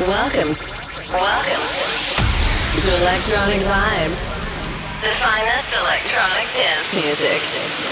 Welcome. Welcome to Electronic Vibes, the finest electronic dance music.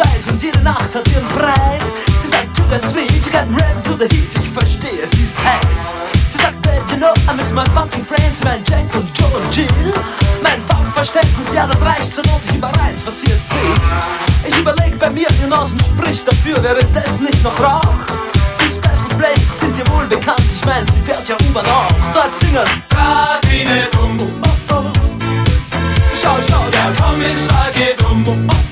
Weiß und jede Nacht hat ihren Preis. Sie sagt, to the sweet, you got rap to the heat, ich verstehe, sie ist heiß. Sie sagt, babe, you know, I miss my funky friends, mein Jack und Joe und Jill. Mein Funkverständnis, ja, das reicht zur Not, ich überreiß, was sie jetzt will. Ich überleg bei mir, ihr Nasen spricht dafür, wäre das nicht noch Rauch? Die Special Places sind dir wohl bekannt, ich mein, sie fährt ja U-Bahn auch. Dort singen's. Radine dumm, Oh, oh. Schau, schau, der Kommissar geht um. Oh, oh.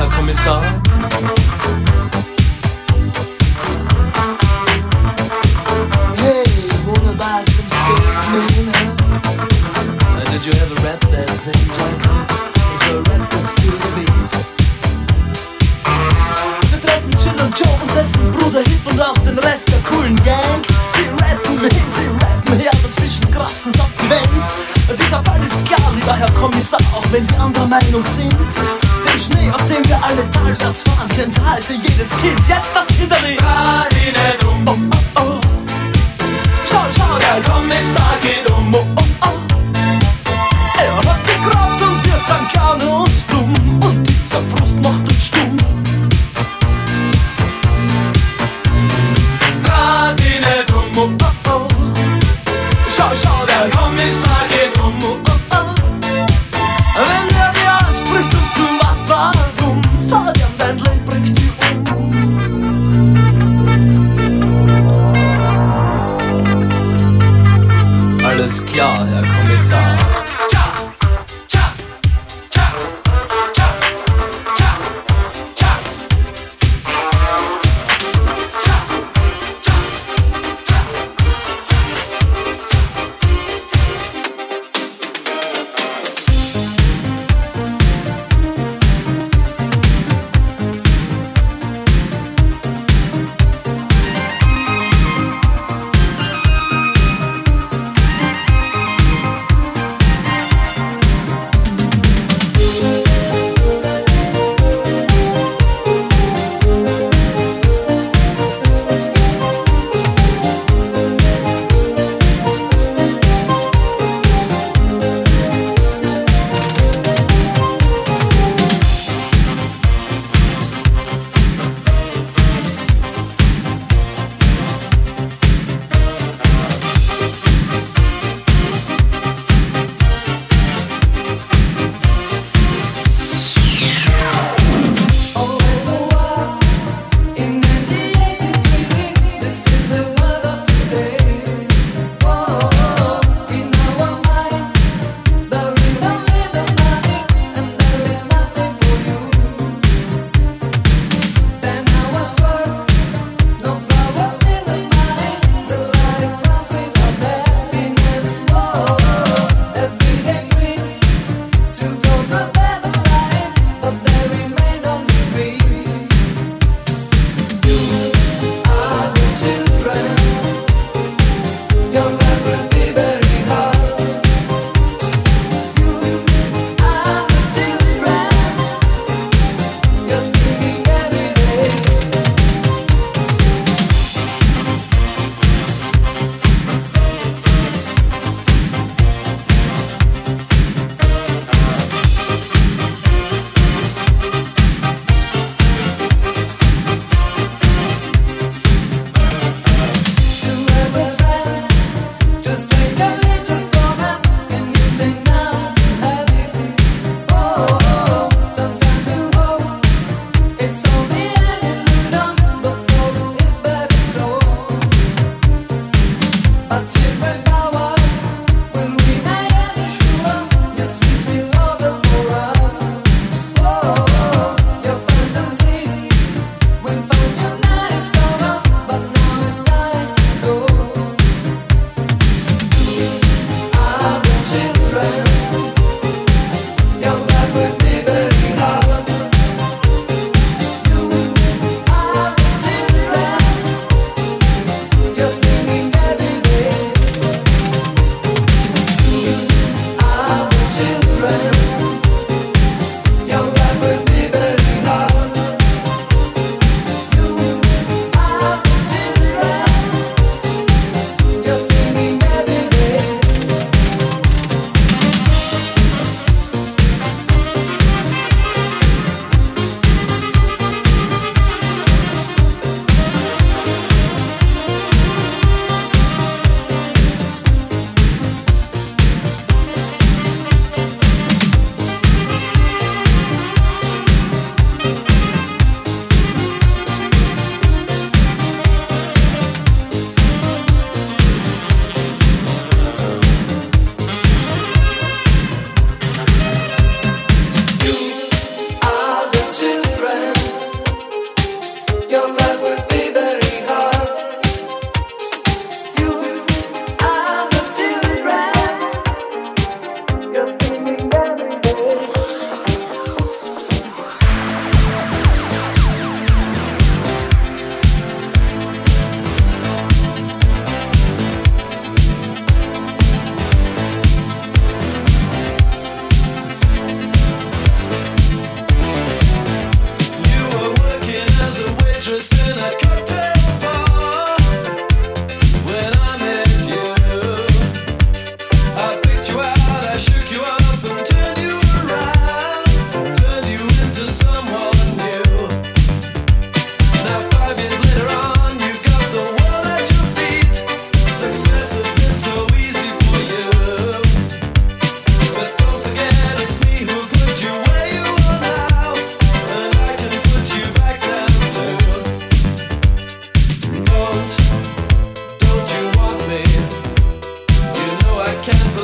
Herr Kommissar. Hey, wanna buy some stuff, man? huh? And did you ever rap that thing, Jack? So rap it to the beat. Wir treffen Chill und Joe und dessen Bruder Hip und auch den Rest der coolen Gang. Sie rappen hin, sie rappen her, dazwischen kratzen sie ab die Wand. Dieser Fall ist klar, lieber Herr Kommissar, auch wenn Sie anderer Meinung sind. Den Schnee, auf dem wir alle talwärts fahren, kennt halte jedes Kind. Jetzt das Kinderlied. Radine Oh, oh, oh. Schau, schau, der Kommissar geht um. Oh, oh. Er hat die Kraft und wir sind gerne und dumm. Und dieser Frust macht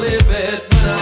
live it now.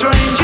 strange